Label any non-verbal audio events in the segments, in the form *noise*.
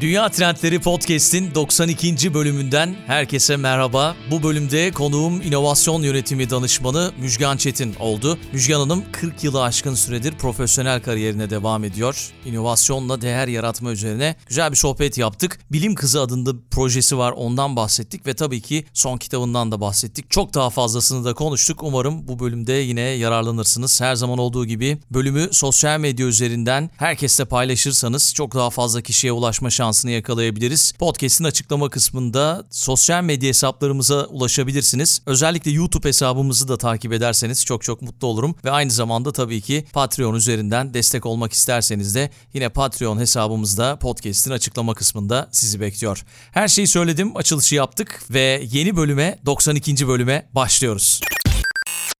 Dünya Trendleri Podcast'in 92. bölümünden herkese merhaba. Bu bölümde konuğum inovasyon yönetimi danışmanı Müjgan Çetin oldu. Müjgan Hanım 40 yılı aşkın süredir profesyonel kariyerine devam ediyor. İnovasyonla değer yaratma üzerine güzel bir sohbet yaptık. Bilim Kızı adında projesi var ondan bahsettik ve tabii ki son kitabından da bahsettik. Çok daha fazlasını da konuştuk. Umarım bu bölümde yine yararlanırsınız. Her zaman olduğu gibi bölümü sosyal medya üzerinden herkesle paylaşırsanız çok daha fazla kişiye ulaşma şansı şansını yakalayabiliriz. Podcast'in açıklama kısmında sosyal medya hesaplarımıza ulaşabilirsiniz. Özellikle YouTube hesabımızı da takip ederseniz çok çok mutlu olurum. Ve aynı zamanda tabii ki Patreon üzerinden destek olmak isterseniz de yine Patreon hesabımızda podcast'in açıklama kısmında sizi bekliyor. Her şeyi söyledim, açılışı yaptık ve yeni bölüme 92. bölüme başlıyoruz.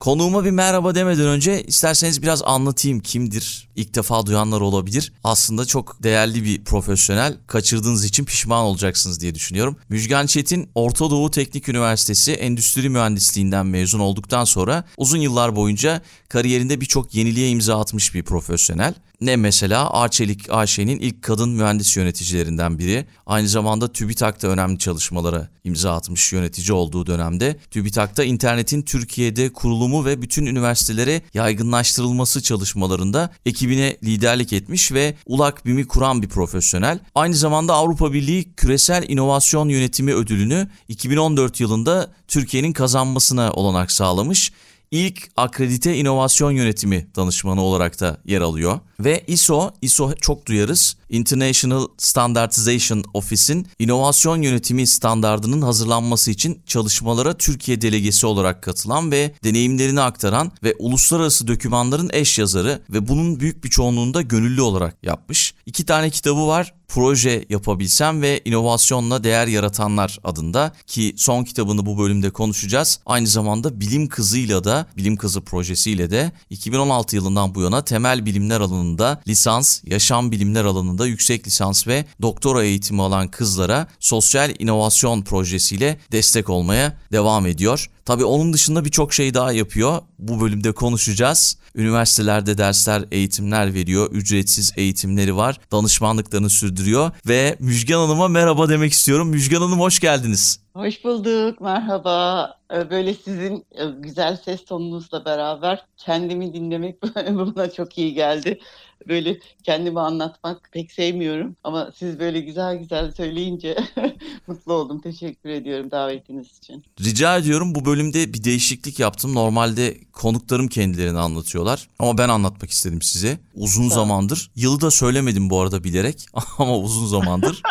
Konuğuma bir merhaba demeden önce isterseniz biraz anlatayım kimdir. İlk defa duyanlar olabilir. Aslında çok değerli bir profesyonel. Kaçırdığınız için pişman olacaksınız diye düşünüyorum. Müjgan Çetin Orta Doğu Teknik Üniversitesi Endüstri Mühendisliğinden mezun olduktan sonra uzun yıllar boyunca kariyerinde birçok yeniliğe imza atmış bir profesyonel. Ne mesela Arçelik AŞ'nin ilk kadın mühendis yöneticilerinden biri. Aynı zamanda TÜBİTAK'ta önemli çalışmalara imza atmış yönetici olduğu dönemde. TÜBİTAK'ta internetin Türkiye'de kurulumu ve bütün üniversitelere yaygınlaştırılması çalışmalarında ekibine liderlik etmiş ve ULAK BİM'i kuran bir profesyonel. Aynı zamanda Avrupa Birliği Küresel İnovasyon Yönetimi Ödülünü 2014 yılında Türkiye'nin kazanmasına olanak sağlamış ilk akredite inovasyon yönetimi danışmanı olarak da yer alıyor. Ve ISO, ISO çok duyarız. International Standardization Office'in inovasyon yönetimi standardının hazırlanması için çalışmalara Türkiye delegesi olarak katılan ve deneyimlerini aktaran ve uluslararası dokümanların eş yazarı ve bunun büyük bir çoğunluğunda gönüllü olarak yapmış. İki tane kitabı var proje yapabilsem ve inovasyonla değer yaratanlar adında ki son kitabını bu bölümde konuşacağız. Aynı zamanda bilim kızıyla da bilim kızı projesiyle de 2016 yılından bu yana temel bilimler alanında lisans, yaşam bilimler alanında yüksek lisans ve doktora eğitimi alan kızlara sosyal inovasyon projesiyle destek olmaya devam ediyor. Tabii onun dışında birçok şey daha yapıyor. Bu bölümde konuşacağız. Üniversitelerde dersler, eğitimler veriyor. Ücretsiz eğitimleri var. Danışmanlıklarını sürdürüyor. Ve Müjgan Hanım'a merhaba demek istiyorum. Müjgan Hanım hoş geldiniz. Hoş bulduk, merhaba. Ee, böyle sizin e, güzel ses tonunuzla beraber kendimi dinlemek *laughs* bana çok iyi geldi böyle kendimi anlatmak pek sevmiyorum ama siz böyle güzel güzel söyleyince *laughs* mutlu oldum. Teşekkür ediyorum davetiniz için. Rica ediyorum bu bölümde bir değişiklik yaptım. Normalde konuklarım kendilerini anlatıyorlar ama ben anlatmak istedim size. Uzun tamam. zamandır. Yılı da söylemedim bu arada bilerek *laughs* ama uzun zamandır.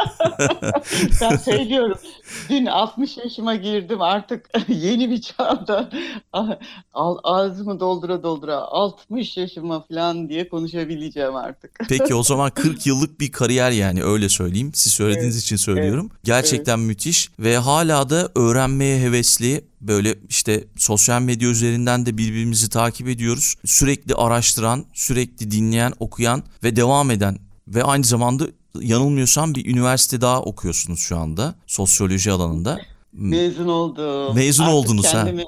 *laughs* ben söylüyorum. Dün 60 yaşıma girdim artık yeni bir çağda ağzımı doldura doldura 60 yaşıma falan diye konuşabileceğim artık. *laughs* Peki o zaman 40 yıllık bir kariyer yani öyle söyleyeyim. Siz söylediğiniz evet, için söylüyorum. Evet, Gerçekten evet. müthiş ve hala da öğrenmeye hevesli böyle işte sosyal medya üzerinden de birbirimizi takip ediyoruz. Sürekli araştıran, sürekli dinleyen, okuyan ve devam eden ve aynı zamanda yanılmıyorsam bir üniversite daha okuyorsunuz şu anda sosyoloji alanında. Mezun oldum. Mezun Artık oldunuz kendimi... ha.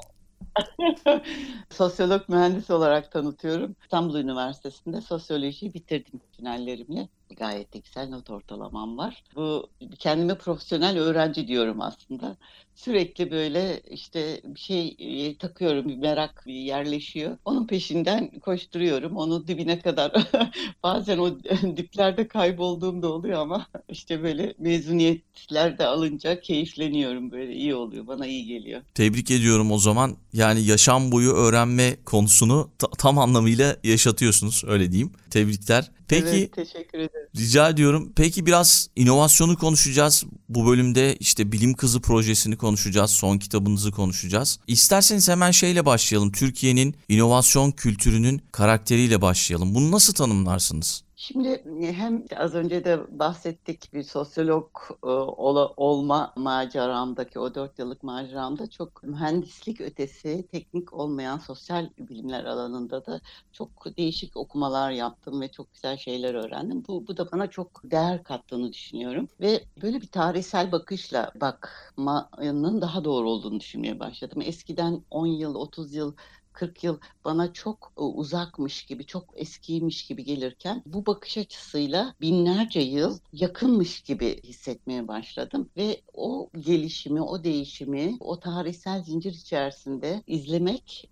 *laughs* Sosyolog mühendis olarak tanıtıyorum. İstanbul Üniversitesi'nde sosyolojiyi bitirdim finallerimle. Gayet güzel not ortalamam var. Bu kendime profesyonel öğrenci diyorum aslında sürekli böyle işte bir şey e, takıyorum, bir merak yerleşiyor. Onun peşinden koşturuyorum. Onu dibine kadar *laughs* bazen o *laughs* diplerde kaybolduğum da oluyor ama *laughs* işte böyle mezuniyetler de alınca keyifleniyorum böyle iyi oluyor. Bana iyi geliyor. Tebrik ediyorum o zaman. Yani yaşam boyu öğrenme konusunu tam anlamıyla yaşatıyorsunuz öyle diyeyim. Tebrikler. Peki evet, teşekkür ederim. Rica ediyorum. Peki biraz inovasyonu konuşacağız. Bu bölümde işte Bilim Kızı projesini konuşacağız. Son kitabınızı konuşacağız. İsterseniz hemen şeyle başlayalım. Türkiye'nin inovasyon kültürünün karakteriyle başlayalım. Bunu nasıl tanımlarsınız? Şimdi e, hem az önce de bahsettik bir sosyolog e, ola, olma maceramdaki o dört yıllık maceramda çok mühendislik ötesi teknik olmayan sosyal bilimler alanında da çok değişik okumalar yaptım ve çok güzel şeyler öğrendim. Bu, bu da bana çok değer kattığını düşünüyorum ve böyle bir tarihsel bakışla bakmanın daha doğru olduğunu düşünmeye başladım. Eskiden 10 yıl, 30 yıl 40 yıl bana çok e, uzakmış gibi, çok eskiymiş gibi gelirken bu bakış açısıyla binlerce yıl yakınmış gibi hissetmeye başladım ve o gelişimi, o değişimi, o tarihsel zincir içerisinde izlemek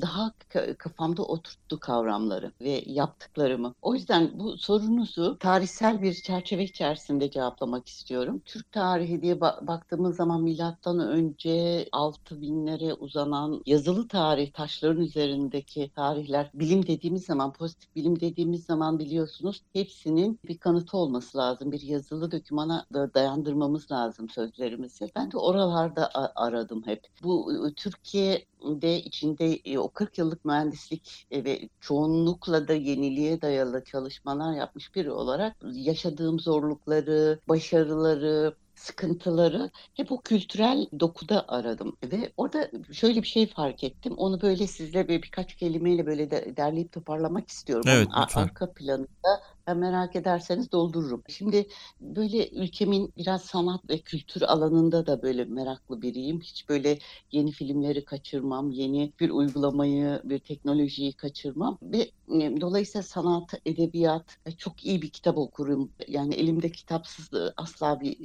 daha kafamda oturttu kavramları ve yaptıklarımı. O yüzden bu sorunuzu tarihsel bir çerçeve içerisinde cevaplamak istiyorum. Türk tarihi diye baktığımız zaman milattan önce 6000'lere uzanan yazılı tarih taşları taşların üzerindeki tarihler bilim dediğimiz zaman pozitif bilim dediğimiz zaman biliyorsunuz hepsinin bir kanıtı olması lazım. Bir yazılı dokümana da dayandırmamız lazım sözlerimizi. Ben de oralarda aradım hep. Bu Türkiye'de içinde o 40 yıllık mühendislik ve çoğunlukla da yeniliğe dayalı çalışmalar yapmış biri olarak yaşadığım zorlukları, başarıları, sıkıntıları hep o kültürel dokuda aradım ve orada şöyle bir şey fark ettim. Onu böyle sizle bir birkaç kelimeyle böyle de derleyip toparlamak istiyorum. Evet, Onun lütfen. arka planında merak ederseniz doldururum. Şimdi böyle ülkemin biraz sanat ve kültür alanında da böyle meraklı biriyim. Hiç böyle yeni filmleri kaçırmam, yeni bir uygulamayı, bir teknolojiyi kaçırmam ve e, dolayısıyla sanat, edebiyat e, çok iyi bir kitap okurum. Yani elimde kitapsız asla bir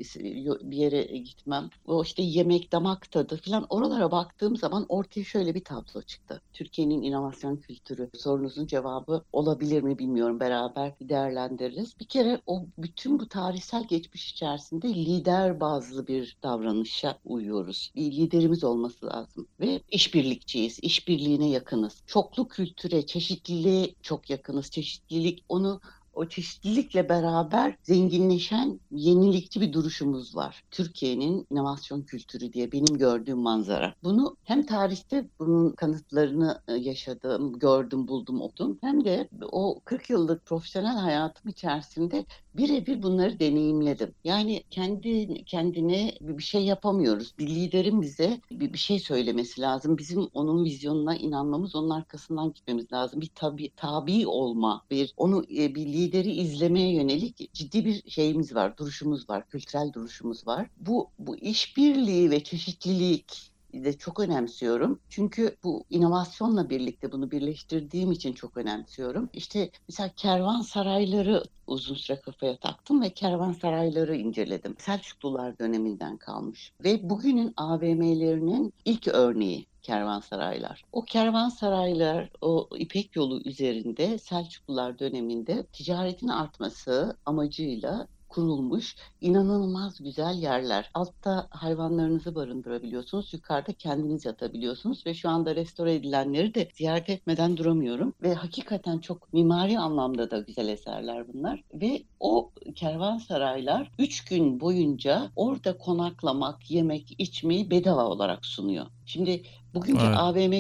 bir yere gitmem. O işte yemek, damak tadı falan oralara baktığım zaman ortaya şöyle bir tablo çıktı. Türkiye'nin inovasyon kültürü sorunuzun cevabı olabilir mi bilmiyorum. Beraber değerlendirelim değerlendiririz. Bir kere o bütün bu tarihsel geçmiş içerisinde lider bazlı bir davranışa uyuyoruz. Bir liderimiz olması lazım ve işbirlikçiyiz. İşbirliğine yakınız. Çoklu kültüre, çeşitliliğe çok yakınız. Çeşitlilik onu o çeşitlilikle beraber zenginleşen yenilikçi bir duruşumuz var. Türkiye'nin inovasyon kültürü diye benim gördüğüm manzara. Bunu hem tarihte bunun kanıtlarını e, yaşadım, gördüm, buldum, okudum. Hem de o 40 yıllık profesyonel hayatım içerisinde birebir bunları deneyimledim. Yani kendi kendine bir şey yapamıyoruz. Bir liderin bize bir, bir şey söylemesi lazım. Bizim onun vizyonuna inanmamız, onun arkasından gitmemiz lazım. Bir tabi tabi olma, bir onu e, bir lideri izlemeye yönelik ciddi bir şeyimiz var, duruşumuz var, kültürel duruşumuz var. Bu bu işbirliği ve çeşitlilik de çok önemsiyorum. Çünkü bu inovasyonla birlikte bunu birleştirdiğim için çok önemsiyorum. İşte mesela kervansarayları uzun süre kafaya taktım ve kervansarayları inceledim. Selçuklular döneminden kalmış. Ve bugünün AVM'lerinin ilk örneği kervansaraylar. O kervansaraylar o İpek yolu üzerinde Selçuklular döneminde ticaretin artması amacıyla kurulmuş inanılmaz güzel yerler. Altta hayvanlarınızı barındırabiliyorsunuz. Yukarıda kendiniz yatabiliyorsunuz ve şu anda restore edilenleri de ziyaret etmeden duramıyorum. Ve hakikaten çok mimari anlamda da güzel eserler bunlar. Ve o kervansaraylar 3 gün boyunca orada konaklamak, yemek, içmeyi bedava olarak sunuyor. Şimdi bugünkü evet. AVM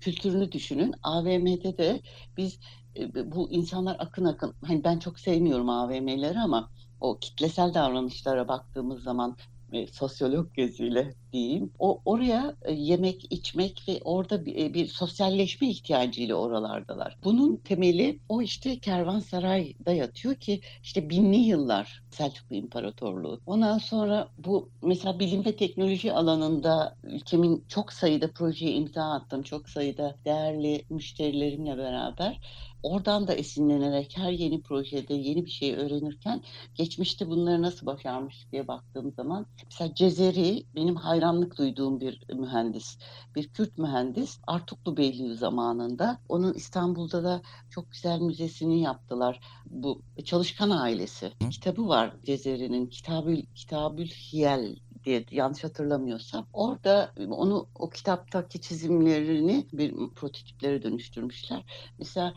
kültürünü düşünün. AVM'de de biz e, bu insanlar akın akın hani ben çok sevmiyorum AVM'leri ama o kitlesel davranışlara baktığımız zaman e, sosyolog gözüyle diyeyim. O oraya e, yemek, içmek ve orada bir, e, bir sosyalleşme ihtiyacıyla oralardalar. Bunun temeli o işte kervansarayda yatıyor ki işte binli yıllar Selçuklu İmparatorluğu. Ondan sonra bu mesela bilim ve teknoloji alanında ülkemin çok sayıda projeye imza attım. Çok sayıda değerli müşterilerimle beraber oradan da esinlenerek her yeni projede yeni bir şey öğrenirken geçmişte bunları nasıl başarmış diye baktığım zaman mesela Cezeri benim hayranlık duyduğum bir mühendis. Bir Kürt mühendis Artuklu Beyliği zamanında onun İstanbul'da da çok güzel müzesini yaptılar. Bu Çalışkan Ailesi Hı? kitabı var Cezeri'nin Kitabül, Kitabül Hiyel diye yanlış hatırlamıyorsam. Orada onu o kitaptaki çizimlerini bir prototipleri dönüştürmüşler. Mesela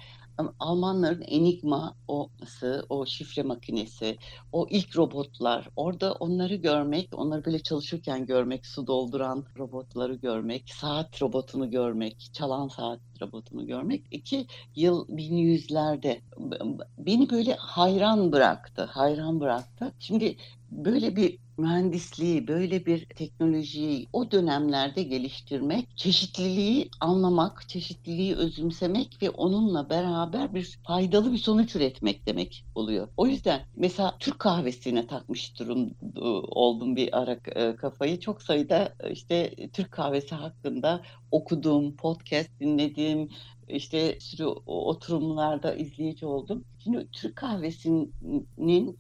Almanların Enigma o'sı, o şifre makinesi, o ilk robotlar, orada onları görmek, onları böyle çalışırken görmek, su dolduran robotları görmek, saat robotunu görmek, çalan saat robotunu görmek. iki yıl 1100'lerde beni böyle hayran bıraktı, hayran bıraktı. Şimdi böyle bir mühendisliği, böyle bir teknolojiyi o dönemlerde geliştirmek, çeşitliliği anlamak, çeşitliliği özümsemek ve onunla beraber bir faydalı bir sonuç üretmek demek oluyor. O yüzden mesela Türk kahvesine takmış durum oldum bir ara e, kafayı. Çok sayıda işte Türk kahvesi hakkında okuduğum, podcast dinlediğim, işte sürü oturumlarda izleyici oldum. Şimdi Türk kahvesinin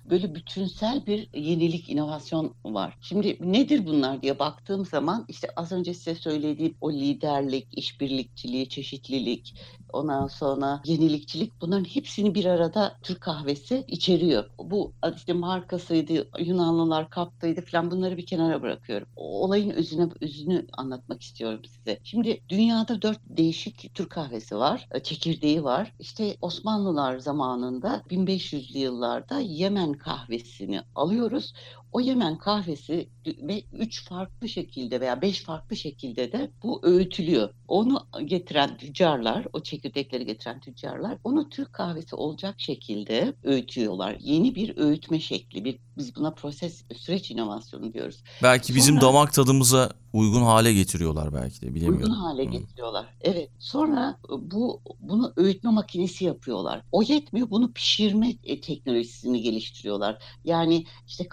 böyle bütünsel bir yenilik, inovasyon var. Şimdi nedir bunlar diye baktığım zaman işte az önce size söylediğim o liderlik, işbirlikçiliği, çeşitlilik, ondan sonra yenilikçilik bunların hepsini bir arada Türk kahvesi içeriyor. Bu işte markasıydı, Yunanlılar kaptıydı falan bunları bir kenara bırakıyorum. O olayın özüne özünü anlatmak istiyorum size. Şimdi dünyada dört değişik Türk kahvesi var. Çekirdeği var. İşte Osmanlılar zamanında 1500'lü yıllarda Yemen kahvesini alıyoruz. O Yemen kahvesi ve üç farklı şekilde veya beş farklı şekilde de bu öğütülüyor. Onu getiren tüccarlar, o çekirdekleri getiren tüccarlar onu Türk kahvesi olacak şekilde öğütüyorlar. Yeni bir öğütme şekli, bir biz buna proses, süreç inovasyonu diyoruz. Belki bizim Sonra, damak tadımıza uygun hale getiriyorlar belki de bilemiyorum. Uygun hale hmm. getiriyorlar. Evet. Sonra bu bunu öğütme makinesi yapıyorlar. O yetmiyor. Bunu pişirme e, teknolojisini geliştiriyorlar. Yani işte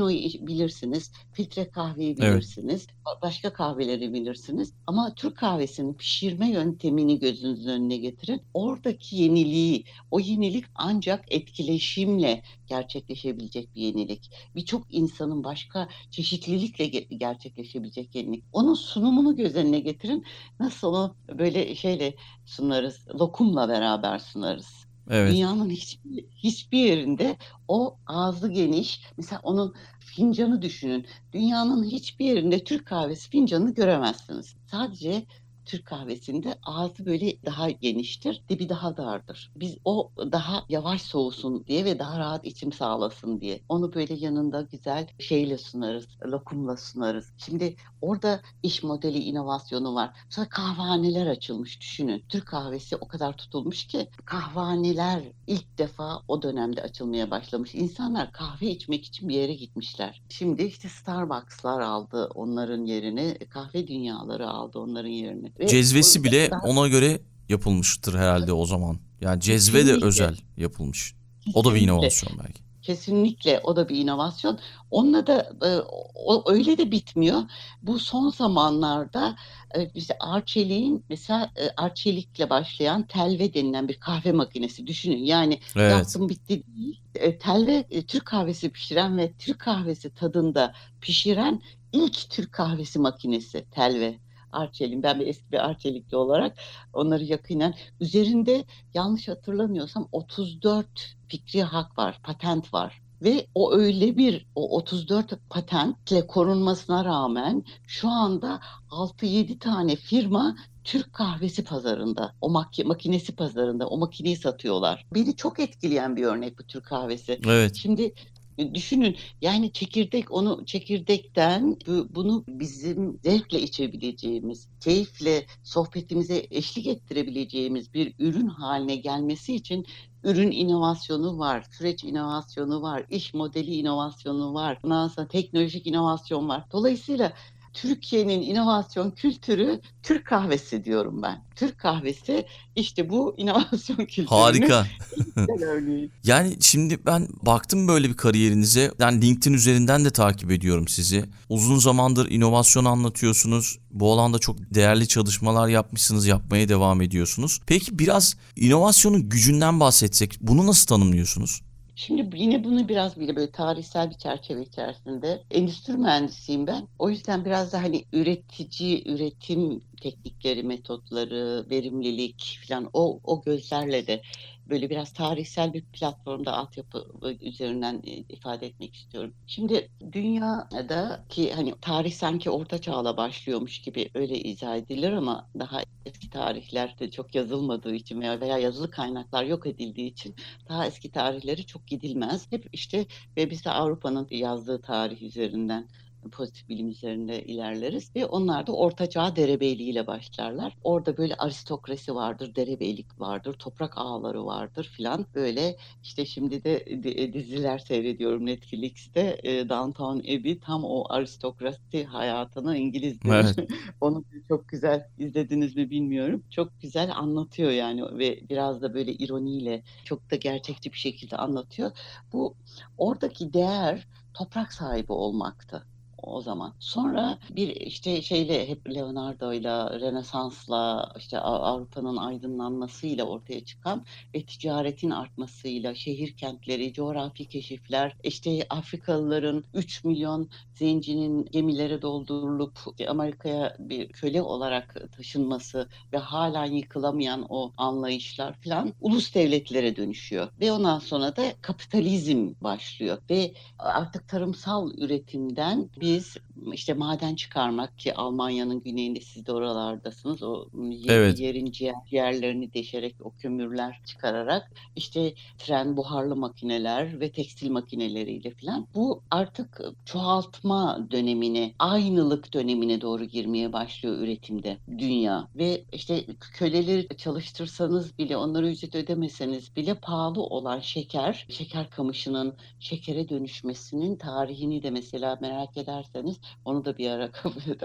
cappuccino'yu bilirsiniz, filtre kahveyi bilirsiniz, evet. başka kahveleri bilirsiniz. Ama Türk kahvesinin pişirme yöntemini gözünüzün önüne getirin. Oradaki yeniliği, o yenilik ancak etkileşimle gerçekleşebilecek bir yenilik. Birçok insanın başka çeşitlilikle gerçekleşebilecek yenilik. Onun sunumunu göz önüne getirin. Nasıl onu böyle şeyle sunarız, lokumla beraber sunarız. Evet. Dünyanın hiçbir, hiçbir yerinde o ağzı geniş, mesela onun fincanı düşünün. Dünyanın hiçbir yerinde Türk kahvesi fincanını göremezsiniz. Sadece Türk kahvesinde ağzı böyle daha geniştir, dibi daha dardır. Biz o daha yavaş soğusun diye ve daha rahat içim sağlasın diye. Onu böyle yanında güzel şeyle sunarız, lokumla sunarız. Şimdi orada iş modeli inovasyonu var. Sonra kahvehaneler açılmış düşünün. Türk kahvesi o kadar tutulmuş ki kahvehaneler ilk defa o dönemde açılmaya başlamış. İnsanlar kahve içmek için bir yere gitmişler. Şimdi işte Starbucks'lar aldı onların yerini, kahve dünyaları aldı onların yerini. Cezvesi bile ona göre yapılmıştır herhalde o zaman. Yani cezve de özel yapılmış. O da bir inovasyon belki. Kesinlikle o da bir inovasyon. Onunla da e, o öyle de bitmiyor. Bu son zamanlarda e, işte Arçelik'in mesela e, Arçelik'le başlayan telve denilen bir kahve makinesi düşünün. Yani evet. yaptım bitti değil. E, telve e, Türk kahvesi pişiren ve Türk kahvesi tadında pişiren ilk Türk kahvesi makinesi telve. Arçelik'in ben bir eski bir Arçelikli olarak onları yakinen üzerinde yanlış hatırlamıyorsam 34 fikri hak var, patent var. Ve o öyle bir o 34 patentle korunmasına rağmen şu anda 6-7 tane firma Türk kahvesi pazarında, o mak- makinesi pazarında o makineyi satıyorlar. Beni çok etkileyen bir örnek bu Türk kahvesi. Evet. Şimdi düşünün yani çekirdek onu çekirdekten bunu bizim zevkle içebileceğimiz, keyifle sohbetimize eşlik ettirebileceğimiz bir ürün haline gelmesi için ürün inovasyonu var, süreç inovasyonu var, iş modeli inovasyonu var, ondan sonra teknolojik inovasyon var. Dolayısıyla Türkiye'nin inovasyon kültürü Türk kahvesi diyorum ben. Türk kahvesi işte bu *laughs* inovasyon kültürü. Harika. *laughs* yani şimdi ben baktım böyle bir kariyerinize. Yani LinkedIn üzerinden de takip ediyorum sizi. Uzun zamandır inovasyon anlatıyorsunuz. Bu alanda çok değerli çalışmalar yapmışsınız, yapmaya devam ediyorsunuz. Peki biraz inovasyonun gücünden bahsetsek bunu nasıl tanımlıyorsunuz? Şimdi yine bunu biraz bile böyle tarihsel bir çerçeve içerisinde endüstri mühendisiyim ben. O yüzden biraz da hani üretici, üretim teknikleri, metotları, verimlilik falan o, o gözlerle de böyle biraz tarihsel bir platformda altyapı üzerinden e, ifade etmek istiyorum. Şimdi dünyada ki hani tarih sanki orta çağla başlıyormuş gibi öyle izah edilir ama daha eski tarihlerde çok yazılmadığı için veya, veya yazılı kaynaklar yok edildiği için daha eski tarihleri çok gidilmez. Hep işte ve biz de Avrupa'nın yazdığı tarih üzerinden pozitif bilim üzerinde ilerleriz ve onlar da Orta Çağ derebeyliğiyle başlarlar. Orada böyle aristokrasi vardır, derebeylik vardır, toprak ağları vardır filan. Böyle işte şimdi de e, diziler seyrediyorum Netflix'te. E, Downton Abbey tam o aristokrasi hayatını İngilizce. *laughs* Evet. *laughs* Onu çok güzel izlediniz mi bilmiyorum. Çok güzel anlatıyor yani ve biraz da böyle ironiyle çok da gerçekçi bir şekilde anlatıyor. Bu oradaki değer toprak sahibi olmaktı o zaman. Sonra bir işte şeyle hep Leonardo'yla, Rönesans'la, işte Avrupa'nın aydınlanmasıyla ortaya çıkan ve ticaretin artmasıyla şehir kentleri, coğrafi keşifler, işte Afrikalıların 3 milyon zencinin gemilere doldurulup Amerika'ya bir köle olarak taşınması ve hala yıkılamayan o anlayışlar falan ulus devletlere dönüşüyor. Ve ondan sonra da kapitalizm başlıyor ve artık tarımsal üretimden bir biz işte maden çıkarmak ki Almanya'nın güneyinde siz de oralardasınız. O evet. yerin ciğer, yerlerini deşerek o kömürler çıkararak işte tren buharlı makineler ve tekstil makineleriyle falan bu artık çoğaltma dönemine, aynılık dönemine doğru girmeye başlıyor üretimde dünya ve işte köleleri çalıştırsanız bile onlara ücret ödemeseniz bile pahalı olan şeker, şeker kamışının şekere dönüşmesinin tarihini de mesela merak eder isterseniz onu da bir ara *laughs* kafaya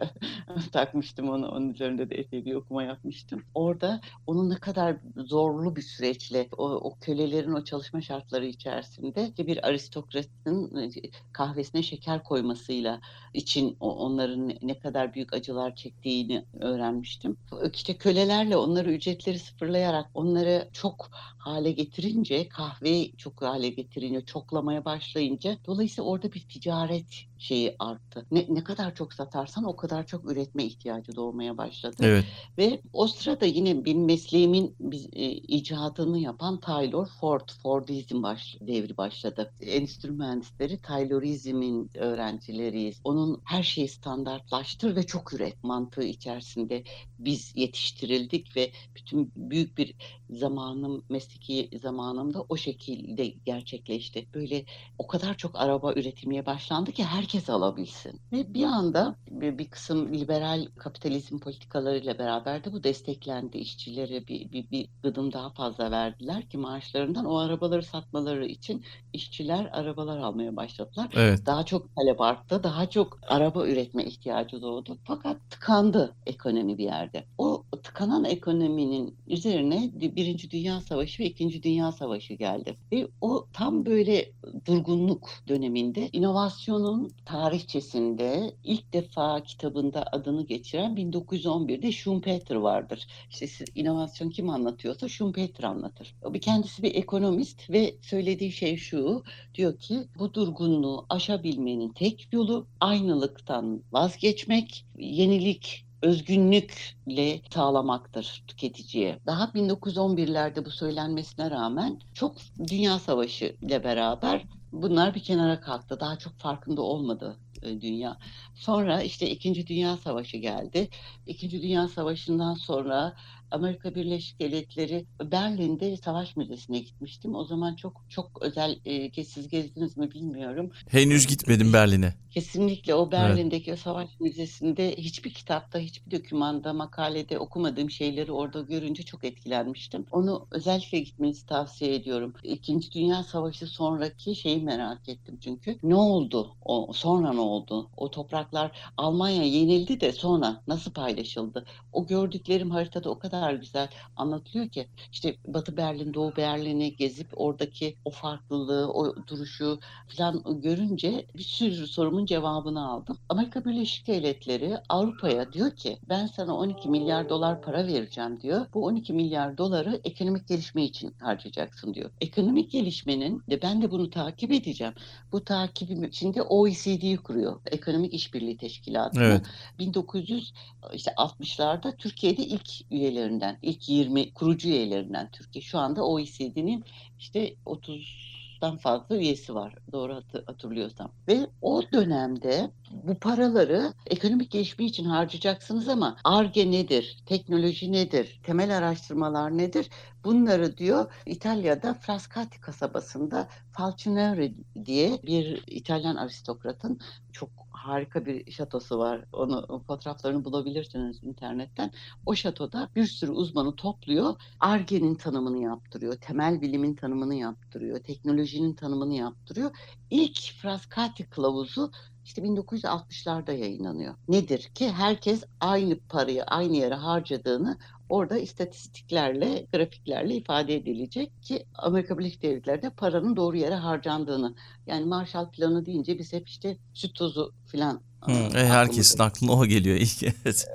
takmıştım onu. Onun üzerinde de epey bir okuma yapmıştım. Orada onun ne kadar zorlu bir süreçle o, o kölelerin o çalışma şartları içerisinde bir aristokratın e, kahvesine şeker koymasıyla için onların ne kadar büyük acılar çektiğini öğrenmiştim. İşte kölelerle onları ücretleri sıfırlayarak onları çok hale getirince kahveyi çok hale getirince çoklamaya başlayınca dolayısıyla orada bir ticaret şeyi arttı. Ne, ne kadar çok satarsan o kadar çok üretme ihtiyacı doğmaya başladı. Evet. Ve o sırada yine benim mesleğimin e, icadını yapan Taylor Ford, Fordizm baş, devri başladı. Endüstri mühendisleri Taylorizmin öğrencileriyiz. Onun her şeyi standartlaştır ve çok üret mantığı içerisinde biz yetiştirildik ve bütün büyük bir zamanım, mesleki zamanımda o şekilde gerçekleşti. Böyle o kadar çok araba üretilmeye başlandı ki herkes alabilsin. Ve bir anda bir, bir kısım liberal kapitalizm politikalarıyla beraber de bu desteklendi. İşçilere bir, bir, bir gıdım daha fazla verdiler ki maaşlarından o arabaları satmaları için işçiler arabalar almaya başladılar. Evet. Daha çok talep arttı, daha çok araba üretme ihtiyacı doğdu. Fakat tıkandı ekonomi bir yerde. O tıkanan ekonominin üzerine Birinci Dünya Savaşı ve İkinci Dünya Savaşı geldi. Ve o tam böyle durgunluk döneminde inovasyonun tarihçesinde ilk defa kitabında adını geçiren 1911'de Schumpeter vardır. İşte siz inovasyon kim anlatıyorsa Schumpeter anlatır. O bir kendisi bir ekonomist ve söylediği şey şu. Diyor ki bu durgunluğu aşabilmenin tek yolu aynılıktan vazgeçmek, yenilik özgünlükle sağlamaktır tüketiciye. Daha 1911'lerde bu söylenmesine rağmen çok Dünya Savaşı ile beraber bunlar bir kenara kalktı. Daha çok farkında olmadı e, dünya. Sonra işte İkinci Dünya Savaşı geldi. İkinci Dünya Savaşı'ndan sonra Amerika Birleşik Devletleri Berlin'de Savaş Müzesi'ne gitmiştim. O zaman çok çok özel e, siz gezdiniz mi bilmiyorum. Henüz gitmedim Berlin'e. Kesinlikle o Berlin'deki evet. o Savaş Müzesi'nde hiçbir kitapta, hiçbir dokümanda, makalede okumadığım şeyleri orada görünce çok etkilenmiştim. Onu özellikle gitmenizi tavsiye ediyorum. İkinci Dünya Savaşı sonraki şeyi merak ettim çünkü. Ne oldu? O sonra ne oldu? O topraklar Almanya yenildi de sonra nasıl paylaşıldı? O gördüklerim haritada o kadar güzel anlatılıyor ki işte Batı Berlin, Doğu Berlin'i gezip oradaki o farklılığı, o duruşu falan görünce bir sürü sorumun cevabını aldım. Amerika Birleşik Devletleri Avrupa'ya diyor ki ben sana 12 milyar dolar para vereceğim diyor. Bu 12 milyar doları ekonomik gelişme için harcayacaksın diyor. Ekonomik gelişmenin de ben de bunu takip edeceğim. Bu takibim içinde OECD'yi kuruyor Ekonomik İşbirliği Teşkilatı'na. Evet. 1960'larda Türkiye'de ilk üyelerinden, ilk 20 kurucu üyelerinden Türkiye. Şu anda OECD'nin işte 30 dan fazla üyesi var doğru hatırlıyorsam. Ve o dönemde bu paraları ekonomik gelişme için harcayacaksınız ama ARGE nedir, teknoloji nedir, temel araştırmalar nedir bunları diyor İtalya'da Frascati kasabasında Falcineri diye bir İtalyan aristokratın çok harika bir şatosu var. Onu fotoğraflarını bulabilirsiniz internetten. O şatoda bir sürü uzmanı topluyor. Arge'nin tanımını yaptırıyor. Temel bilimin tanımını yaptırıyor. Teknolojinin tanımını yaptırıyor. İlk Frascati kılavuzu işte 1960'larda yayınlanıyor. Nedir ki herkes aynı parayı aynı yere harcadığını orada istatistiklerle, grafiklerle ifade edilecek ki Amerika Birleşik Devletleri'de paranın doğru yere harcandığını. Yani Marshall Planı deyince biz hep işte süt tozu falan Hı, e, herkesin aklına o geliyor ilk. Evet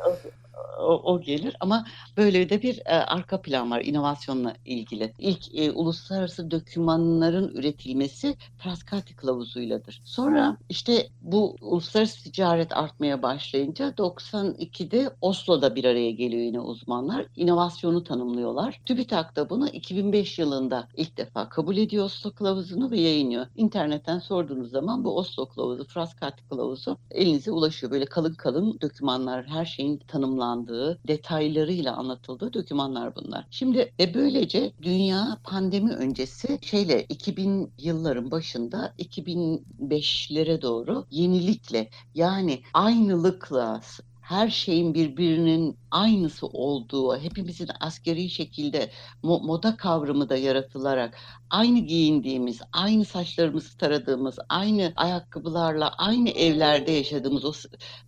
o, o gelir ama böyle de bir e, arka plan var inovasyonla ilgili. İlk e, uluslararası dokümanların üretilmesi Frascati kılavuzuyladır. Sonra işte bu uluslararası ticaret artmaya başlayınca 92'de Oslo'da bir araya geliyor yine uzmanlar. İnovasyonu tanımlıyorlar. TÜBİTAK da bunu 2005 yılında ilk defa kabul ediyor Oslo kılavuzunu ve yayınlıyor. İnternetten sorduğunuz zaman bu Oslo kılavuzu, Frascati kılavuzu elinize ulaşıyor. Böyle kalın kalın dokümanlar, her şeyin tanımlandığı anlatıldığı, detaylarıyla anlatıldığı dokümanlar bunlar. Şimdi e böylece dünya pandemi öncesi şeyle 2000 yılların başında 2005'lere doğru yenilikle yani aynılıkla her şeyin birbirinin aynısı olduğu, hepimizin askeri şekilde moda kavramı da yaratılarak aynı giyindiğimiz, aynı saçlarımızı taradığımız, aynı ayakkabılarla aynı evlerde yaşadığımız, o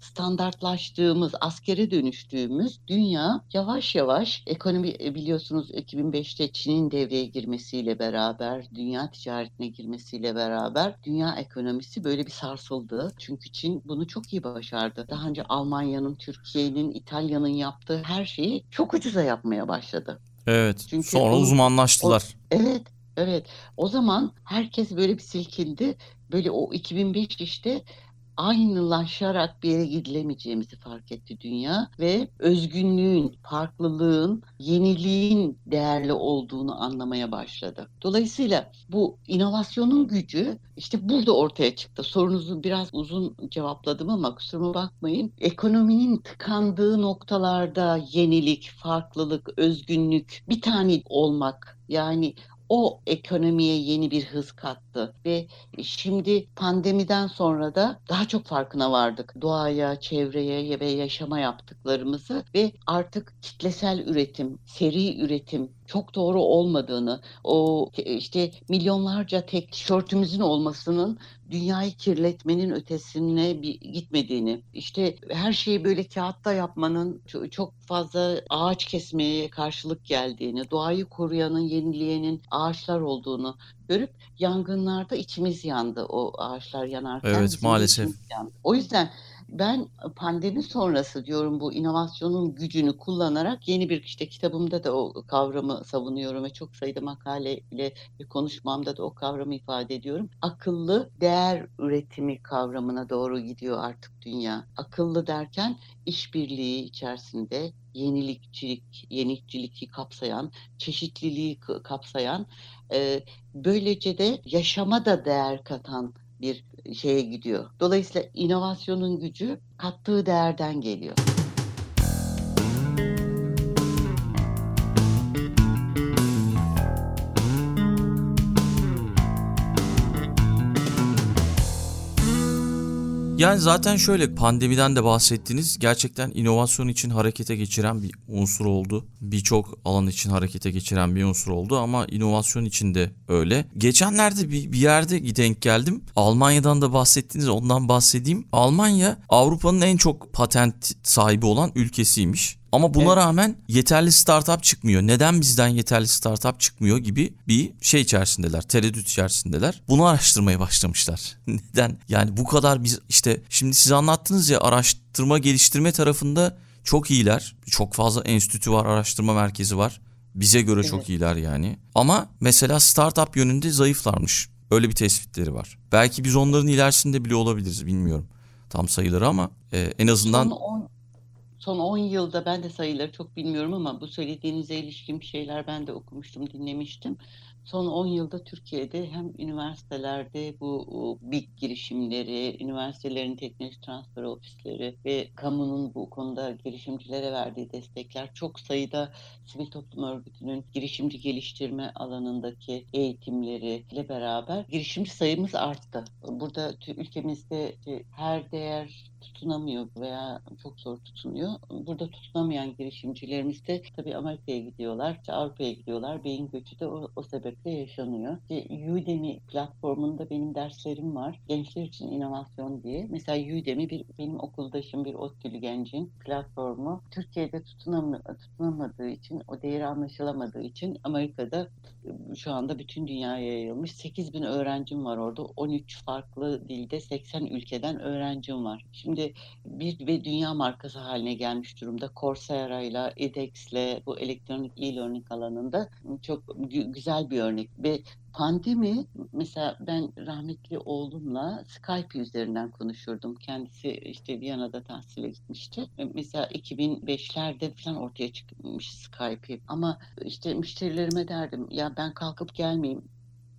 standartlaştığımız, askere dönüştüğümüz dünya yavaş yavaş ekonomi e, biliyorsunuz 2005'te Çin'in devreye girmesiyle beraber, dünya ticaretine girmesiyle beraber dünya ekonomisi böyle bir sarsıldı. Çünkü Çin bunu çok iyi başardı. Daha önce Almanya'nın, Türkiye'nin, İtalya'nın yaptığı her şeyi çok ucuza yapmaya başladı. Evet. Çünkü Sonra o, uzmanlaştılar. O, evet. Evet. O zaman herkes böyle bir silkindi. Böyle o 2005 işte aynılaşarak bir yere gidilemeyeceğimizi fark etti dünya ve özgünlüğün, farklılığın, yeniliğin değerli olduğunu anlamaya başladı. Dolayısıyla bu inovasyonun gücü işte burada ortaya çıktı. Sorunuzu biraz uzun cevapladım ama kusuruma bakmayın. Ekonominin tıkandığı noktalarda yenilik, farklılık, özgünlük, bir tane olmak yani o ekonomiye yeni bir hız kattı ve şimdi pandemiden sonra da daha çok farkına vardık. Doğaya, çevreye ve yaşama yaptıklarımızı ve artık kitlesel üretim, seri üretim çok doğru olmadığını, o işte milyonlarca tek tişörtümüzün olmasının dünyayı kirletmenin ötesine bir gitmediğini, işte her şeyi böyle kağıtta yapmanın çok fazla ağaç kesmeye karşılık geldiğini, doğayı koruyanın, yenileyenin ağaçlar olduğunu görüp yangınlarda içimiz yandı o ağaçlar yanarken. Evet maalesef. O yüzden ben pandemi sonrası diyorum bu inovasyonun gücünü kullanarak yeni bir işte kitabımda da o kavramı savunuyorum ve çok sayıda makale ile bir konuşmamda da o kavramı ifade ediyorum. Akıllı değer üretimi kavramına doğru gidiyor artık dünya. Akıllı derken işbirliği içerisinde yenilikçilik, yenilikçiliği kapsayan, çeşitliliği kapsayan, e, böylece de yaşama da değer katan bir şeye gidiyor. Dolayısıyla inovasyonun gücü kattığı değerden geliyor. Yani zaten şöyle pandemiden de bahsettiniz. Gerçekten inovasyon için harekete geçiren bir unsur oldu. Birçok alan için harekete geçiren bir unsur oldu ama inovasyon için de öyle. Geçenlerde bir, bir yerde denk geldim. Almanya'dan da bahsettiniz ondan bahsedeyim. Almanya Avrupa'nın en çok patent sahibi olan ülkesiymiş. Ama buna evet. rağmen yeterli startup çıkmıyor. Neden bizden yeterli startup çıkmıyor gibi bir şey içerisindeler. Tereddüt içerisindeler. Bunu araştırmaya başlamışlar. *laughs* Neden? Yani bu kadar biz işte şimdi siz anlattınız ya araştırma geliştirme tarafında çok iyiler. Çok fazla enstitü var, araştırma merkezi var. Bize göre evet. çok iyiler yani. Ama mesela startup yönünde zayıflarmış. Öyle bir tespitleri var. Belki biz onların ilerisinde bile olabiliriz bilmiyorum. tam sayıları ama e, en azından Son 10 son 10 yılda ben de sayıları çok bilmiyorum ama bu söylediğinize ilişkin bir şeyler ben de okumuştum, dinlemiştim. Son 10 yılda Türkiye'de hem üniversitelerde bu BİK girişimleri, üniversitelerin teknoloji transfer ofisleri ve kamunun bu konuda girişimcilere verdiği destekler çok sayıda sivil toplum örgütünün girişimci geliştirme alanındaki eğitimleri ile beraber girişimci sayımız arttı. Burada ülkemizde her değer tutunamıyor veya çok zor tutunuyor. Burada tutunamayan girişimcilerimiz de tabii Amerika'ya gidiyorlar, Avrupa'ya gidiyorlar. Beyin göçü de o, o sebeple yaşanıyor. İşte Udemy platformunda benim derslerim var. Gençler için inovasyon diye. Mesela Udemy bir benim okuldaşım bir ODTÜ'lü gencin platformu. Türkiye'de tutunam tutunamadığı için, o değeri anlaşılamadığı için Amerika'da şu anda bütün dünyaya yayılmış. 8 bin öğrencim var orada. 13 farklı dilde 80 ülkeden öğrencim var. Şimdi bir ve dünya markası haline gelmiş durumda. Coursera ile edX'le bu elektronik e-learning alanında çok güzel bir örnek. Ve pandemi mesela ben rahmetli oğlumla Skype üzerinden konuşurdum. Kendisi işte Viyana'da tahsile gitmişti. Mesela 2005'lerde falan ortaya çıkmış Skype. Ama işte müşterilerime derdim ya ben kalkıp gelmeyeyim.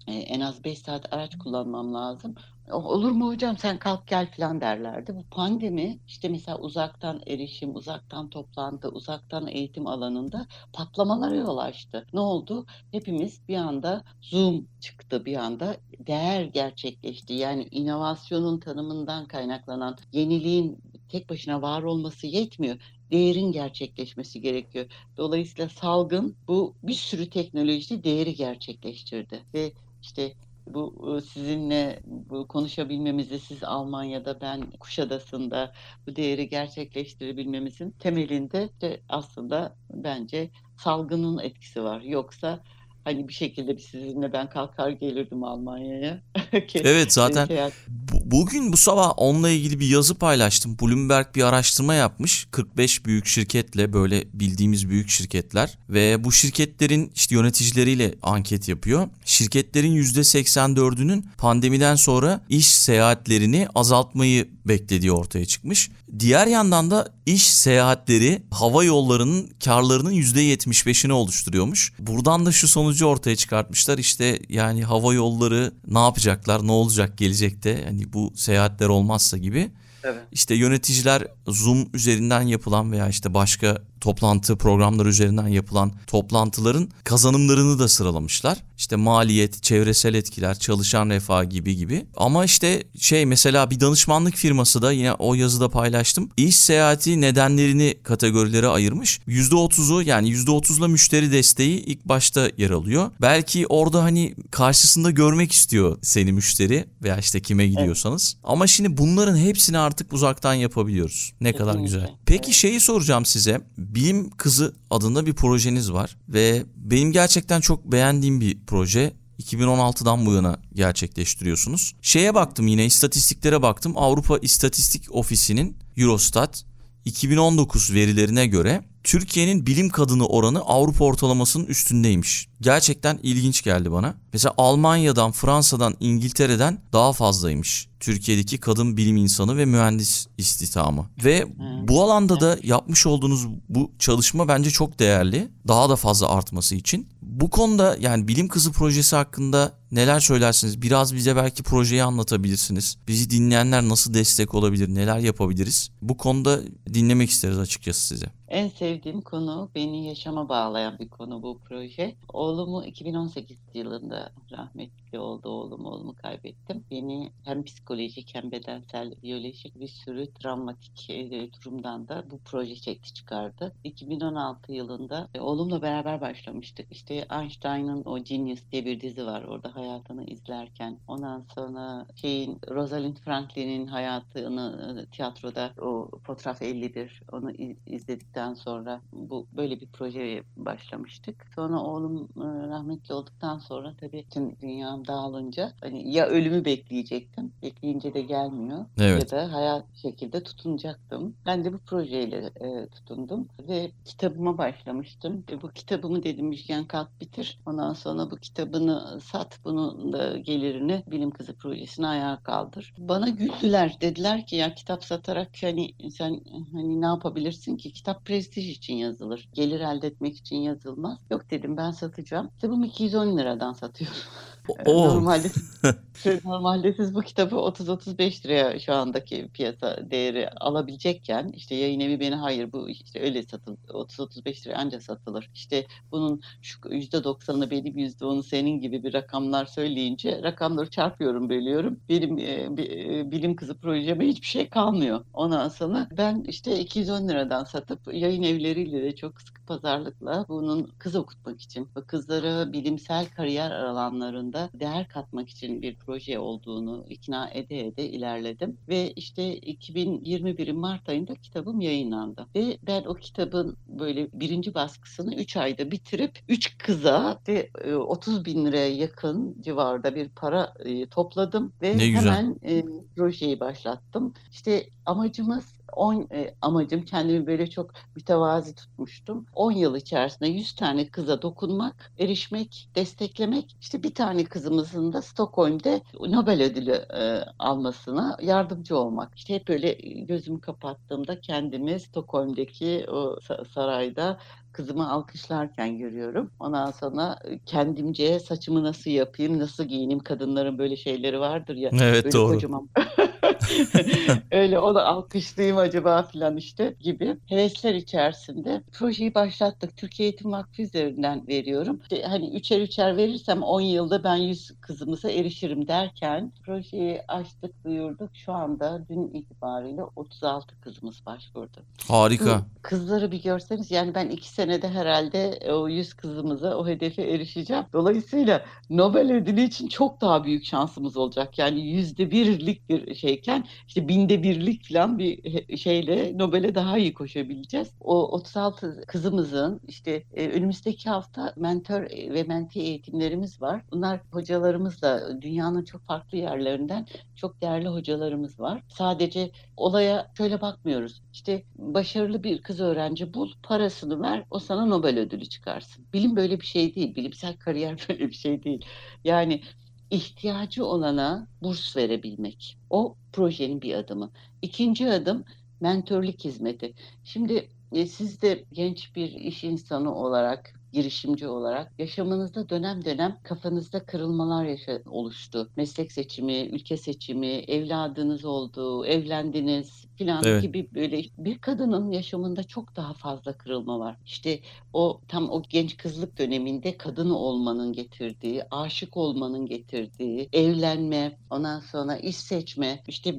en az 5 saat araç kullanmam lazım olur mu hocam sen kalk gel falan derlerdi. Bu pandemi işte mesela uzaktan erişim, uzaktan toplantı, uzaktan eğitim alanında patlamalara yol açtı. Ne oldu? Hepimiz bir anda Zoom çıktı bir anda değer gerçekleşti. Yani inovasyonun tanımından kaynaklanan yeniliğin tek başına var olması yetmiyor değerin gerçekleşmesi gerekiyor. Dolayısıyla salgın bu bir sürü teknoloji değeri gerçekleştirdi ve işte bu sizinle bu konuşabilmemizde siz Almanya'da ben Kuşadası'nda bu değeri gerçekleştirebilmemizin temelinde de aslında bence salgının etkisi var. Yoksa hani bir şekilde sizinle ben kalkar gelirdim Almanya'ya. *laughs* evet zaten bu, bugün bu sabah onunla ilgili bir yazı paylaştım. Bloomberg bir araştırma yapmış. 45 büyük şirketle böyle bildiğimiz büyük şirketler ve bu şirketlerin işte yöneticileriyle anket yapıyor. Şirketlerin %84'ünün pandemiden sonra iş seyahatlerini azaltmayı beklediği ortaya çıkmış. Diğer yandan da iş seyahatleri hava yollarının karlarının %75'ini oluşturuyormuş. Buradan da şu sonucu ortaya çıkartmışlar. İşte yani hava yolları ne yapacaklar, ne olacak gelecekte? Yani bu seyahatler olmazsa gibi. Evet. İşte yöneticiler Zoom üzerinden yapılan veya işte başka toplantı programları üzerinden yapılan toplantıların kazanımlarını da sıralamışlar. İşte maliyet, çevresel etkiler, çalışan refah gibi gibi. Ama işte şey mesela bir danışmanlık firması da yine o yazıda paylaştım. İş seyahati nedenlerini kategorilere ayırmış. %30'u yani %30'la müşteri desteği ilk başta yer alıyor. Belki orada hani karşısında görmek istiyor seni müşteri veya işte kime gidiyorsanız. Evet. Ama şimdi bunların hepsini artık uzaktan yapabiliyoruz. Ne kadar güzel. Peki şeyi soracağım size. Bilim Kızı adında bir projeniz var ve benim gerçekten çok beğendiğim bir proje. 2016'dan bu yana gerçekleştiriyorsunuz. Şeye baktım yine istatistiklere baktım. Avrupa İstatistik Ofisi'nin Eurostat 2019 verilerine göre Türkiye'nin bilim kadını oranı Avrupa ortalamasının üstündeymiş. Gerçekten ilginç geldi bana. Mesela Almanya'dan, Fransa'dan, İngiltere'den daha fazlaymış. Türkiye'deki kadın bilim insanı ve mühendis istihdamı. Ve bu alanda da yapmış olduğunuz bu çalışma bence çok değerli. Daha da fazla artması için. Bu konuda yani bilim kızı projesi hakkında neler söylersiniz? Biraz bize belki projeyi anlatabilirsiniz. Bizi dinleyenler nasıl destek olabilir, neler yapabiliriz? Bu konuda dinlemek isteriz açıkçası size. En sevdiğim konu, beni yaşama bağlayan bir konu bu proje. Oğlumu 2018 yılında rahmetli oldu oğlum, oğlumu kaybettim. Beni hem psikolojik hem bedensel, biyolojik bir sürü travmatik e, durumdan da bu proje çekti çıkardı. 2016 yılında e, oğlumla beraber başlamıştık. İşte Einstein'ın o Genius diye bir dizi var orada hayatını izlerken. Ondan sonra şeyin Rosalind Franklin'in hayatını e, tiyatroda o fotoğraf 51 onu izledikten bittikten sonra bu böyle bir projeye başlamıştık. Sonra oğlum e, rahmetli olduktan sonra tabii tüm dünyam dağılınca hani ya ölümü bekleyecektim. Bekleyince de gelmiyor. Evet. Ya da hayat şekilde tutunacaktım. Ben de bu projeyle e, tutundum ve kitabıma başlamıştım. E, bu kitabımı dedim Müjgan kalk bitir. Ondan sonra bu kitabını sat. Bunun da gelirini Bilim Kızı projesine ayağa kaldır. Bana güldüler. Dediler ki ya kitap satarak hani sen hani ne yapabilirsin ki? Kitap prestij için yazılır. Gelir elde etmek için yazılmaz. Yok dedim ben satacağım. Kitabımı 210 liradan satıyorum. *laughs* Oo. Normalde *laughs* normalde siz bu kitabı 30-35 liraya şu andaki piyasa değeri alabilecekken işte yayın evi beni hayır bu işte öyle satıl 30-35 liraya ancak satılır. İşte bunun şu %90'ı benim %10'u senin gibi bir rakamlar söyleyince rakamları çarpıyorum bölüyorum. Benim e, e, bilim kızı projeme hiçbir şey kalmıyor. Ondan sonra ben işte 210 liradan satıp yayın evleriyle de çok sıkı pazarlıkla bunun kız okutmak için kızlara bilimsel kariyer alanlarında değer katmak için bir proje olduğunu ikna ede ede ilerledim. Ve işte 2021'in Mart ayında kitabım yayınlandı. Ve ben o kitabın böyle birinci baskısını 3 ayda bitirip 3 kıza ve e, 30 bin liraya yakın civarda bir para e, topladım ve hemen e, projeyi başlattım. İşte amacımız 10 e, amacım kendimi böyle çok mütevazi tutmuştum. 10 yıl içerisinde 100 tane kıza dokunmak, erişmek, desteklemek. İşte bir tane kızımızın da Stockholm'de Nobel ödülü e, almasına yardımcı olmak. İşte hep böyle gözümü kapattığımda kendimi Stockholm'deki o sa- sarayda kızımı alkışlarken görüyorum. Ondan sonra e, kendimce saçımı nasıl yapayım, nasıl giyineyim? Kadınların böyle şeyleri vardır ya. Evet Böyle doğru. kocaman *laughs* *laughs* öyle onu alkışlayayım acaba filan işte gibi hevesler içerisinde projeyi başlattık. Türkiye Eğitim Vakfı üzerinden veriyorum. İşte hani üçer üçer verirsem 10 yılda ben 100 kızımıza erişirim derken projeyi açtık duyurduk. Şu anda dün itibariyle 36 kızımız başvurdu. Harika. Kızları bir görseniz yani ben iki senede herhalde o 100 kızımıza o hedefe erişeceğim. Dolayısıyla Nobel ödülü için çok daha büyük şansımız olacak. Yani yüzde birlik bir şeyken işte binde birlik falan bir şeyle Nobel'e daha iyi koşabileceğiz. O 36 kızımızın işte e, önümüzdeki hafta mentor ve menti eğitimlerimiz var. Bunlar hocalarımızla dünyanın çok farklı yerlerinden çok değerli hocalarımız var. Sadece olaya şöyle bakmıyoruz. İşte başarılı bir kız öğrenci bul, parasını ver, o sana Nobel ödülü çıkarsın. Bilim böyle bir şey değil, bilimsel kariyer *laughs* böyle bir şey değil. Yani ihtiyacı olana burs verebilmek. O projenin bir adımı. İkinci adım mentörlük hizmeti. Şimdi e, siz de genç bir iş insanı olarak girişimci olarak yaşamınızda dönem dönem kafanızda kırılmalar yaşa oluştu. Meslek seçimi, ülke seçimi, evladınız oldu, evlendiniz filan Evet. gibi böyle bir kadının yaşamında çok daha fazla kırılma var. İşte o tam o genç kızlık döneminde kadın olmanın getirdiği, aşık olmanın getirdiği, evlenme, ondan sonra iş seçme, işte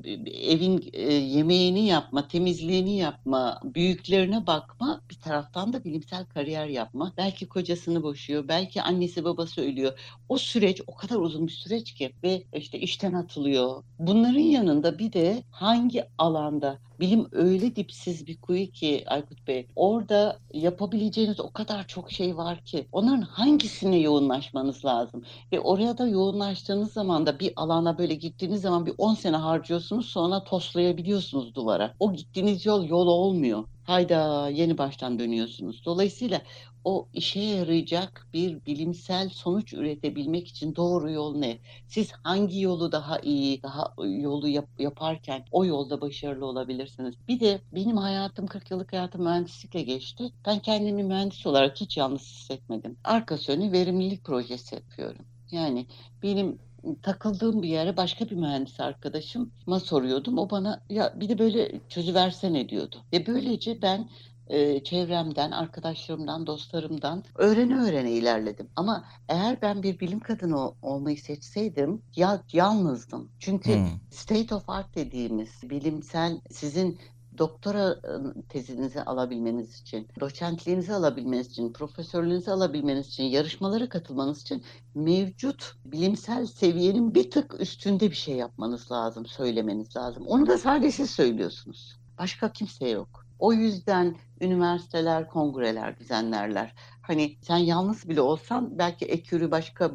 evin e, yemeğini yapma, temizliğini yapma, büyüklerine bakma, bir taraftan da bilimsel kariyer yapma. Belki kocasını boşuyor, belki annesi babası ölüyor. O süreç o kadar uzun bir süreç ki ve işte işten atılıyor. Bunların yanında bir de hangi alanda bilim öyle dipsiz bir kuyu ki Aykut Bey. Orada yapabileceğiniz o kadar çok şey var ki. Onların hangisine yoğunlaşmanız lazım? Ve oraya da yoğunlaştığınız zaman da bir alana böyle gittiğiniz zaman bir 10 sene harcıyorsunuz sonra toslayabiliyorsunuz duvara. O gittiğiniz yol yol olmuyor. Hayda yeni baştan dönüyorsunuz. Dolayısıyla o işe yarayacak bir bilimsel sonuç üretebilmek için doğru yol ne? Siz hangi yolu daha iyi, daha yolu yap- yaparken o yolda başarılı olabilirsiniz. Bir de benim hayatım 40 yıllık hayatım mühendislikle geçti. Ben kendimi mühendis olarak hiç yalnız hissetmedim. Arka sönü verimlilik projesi yapıyorum. Yani benim takıldığım bir yere başka bir mühendis arkadaşıma soruyordum. O bana ya bir de böyle çözüversene diyordu. Ve böylece ben e, çevremden, arkadaşlarımdan, dostlarımdan öğrene öğrene ilerledim. Ama eğer ben bir bilim kadını ol- olmayı seçseydim ya yalnızdım. Çünkü Hmm. state of art dediğimiz bilimsel sizin doktora tezinizi alabilmeniz için, doçentliğinizi alabilmeniz için, profesörlüğünüzü alabilmeniz için, yarışmalara katılmanız için mevcut bilimsel seviyenin bir tık üstünde bir şey yapmanız lazım, söylemeniz lazım. Onu da sadece siz söylüyorsunuz. Başka kimse yok. O yüzden üniversiteler kongreler düzenlerler. Hani sen yalnız bile olsan belki ekürü başka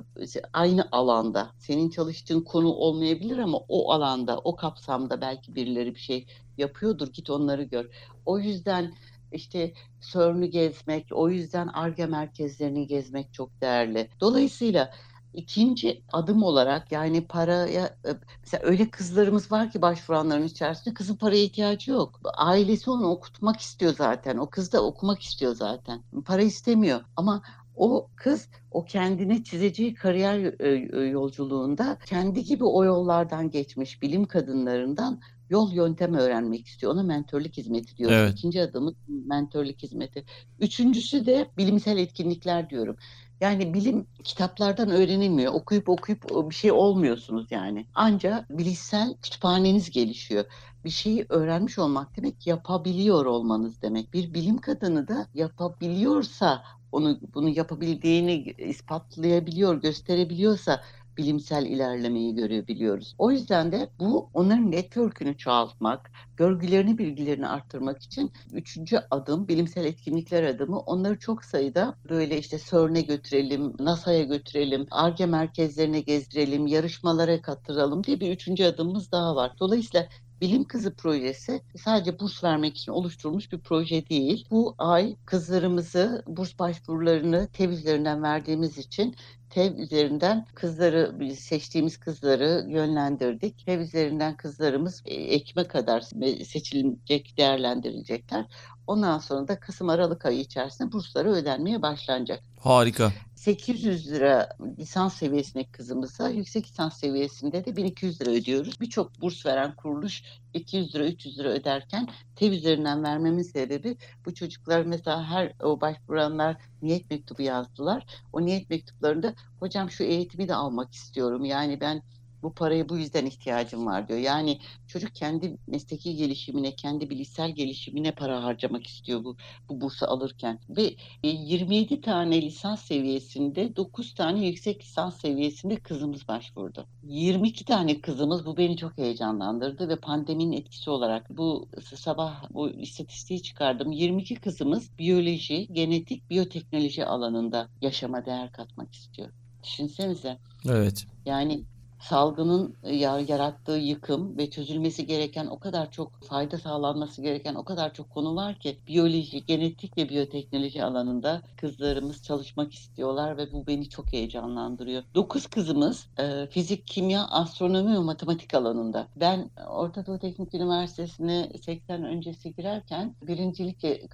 aynı alanda senin çalıştığın konu olmayabilir ama o alanda o kapsamda belki birileri bir şey yapıyordur git onları gör. O yüzden işte CERN'ü gezmek, o yüzden ARGE merkezlerini gezmek çok değerli. Dolayısıyla ikinci adım olarak yani paraya e, mesela öyle kızlarımız var ki başvuranların içerisinde kızın paraya ihtiyacı yok. Ailesi onu okutmak istiyor zaten. O kız da okumak istiyor zaten. Para istemiyor ama o kız o kendine çizeceği kariyer e, yolculuğunda kendi gibi o yollardan geçmiş bilim kadınlarından yol yöntem öğrenmek istiyor. Ona mentörlük hizmeti diyoruz. Evet. İkinci adımı mentörlük hizmeti. Üçüncüsü de bilimsel etkinlikler diyorum. Yani bilim kitaplardan öğrenilmiyor. Okuyup okuyup bir şey olmuyorsunuz yani. Ancak bilişsel kütüphaneniz gelişiyor. Bir şeyi öğrenmiş olmak demek yapabiliyor olmanız demek. Bir bilim kadını da yapabiliyorsa onu bunu yapabildiğini ispatlayabiliyor, gösterebiliyorsa bilimsel ilerlemeyi görebiliyoruz. O yüzden de bu onların network'ünü çoğaltmak, görgülerini, bilgilerini arttırmak için üçüncü adım, bilimsel etkinlikler adımı onları çok sayıda böyle işte CERN'e götürelim, NASA'ya götürelim, ARGE merkezlerine gezdirelim, yarışmalara katıralım diye bir üçüncü adımımız daha var. Dolayısıyla Bilim Kızı projesi sadece burs vermek için oluşturulmuş bir proje değil. Bu ay kızlarımızı burs başvurularını TEV üzerinden verdiğimiz için TEV üzerinden kızları seçtiğimiz kızları yönlendirdik. TEV üzerinden kızlarımız e, Ekim'e kadar seçilecek, değerlendirilecekler. Ondan sonra da Kasım Aralık ayı içerisinde bursları ödenmeye başlanacak. Harika. 800 lira lisans seviyesindeki kızımıza, yüksek lisans seviyesinde de 1200 lira ödüyoruz. Birçok burs veren kuruluş 200 lira, 300 lira öderken TEV üzerinden vermemin sebebi bu çocuklar mesela her o başvuranlar niyet mektubu yazdılar. O niyet mektuplarında hocam şu eğitimi de almak istiyorum. Yani ben bu paraya bu yüzden ihtiyacım var diyor. Yani çocuk kendi mesleki gelişimine, kendi bilişsel gelişimine para harcamak istiyor bu bu bursu alırken. Ve 27 e, tane lisans seviyesinde, 9 tane yüksek lisans seviyesinde kızımız başvurdu. 22 tane kızımız bu beni çok heyecanlandırdı ve pandeminin etkisi olarak bu sabah bu istatistiği çıkardım. 22 kızımız biyoloji, genetik, biyoteknoloji alanında yaşama değer katmak istiyor. Düşünsenize. Evet. Yani salgının e, yarattığı yıkım ve çözülmesi gereken o kadar çok fayda sağlanması gereken o kadar çok konu var ki biyoloji, genetik ve biyoteknoloji alanında kızlarımız çalışmak istiyorlar ve bu beni çok heyecanlandırıyor. Dokuz kızımız e, fizik, kimya, astronomi ve matematik alanında. Ben Orta Doğu Teknik Üniversitesi'ne 80 öncesi girerken birincilik e,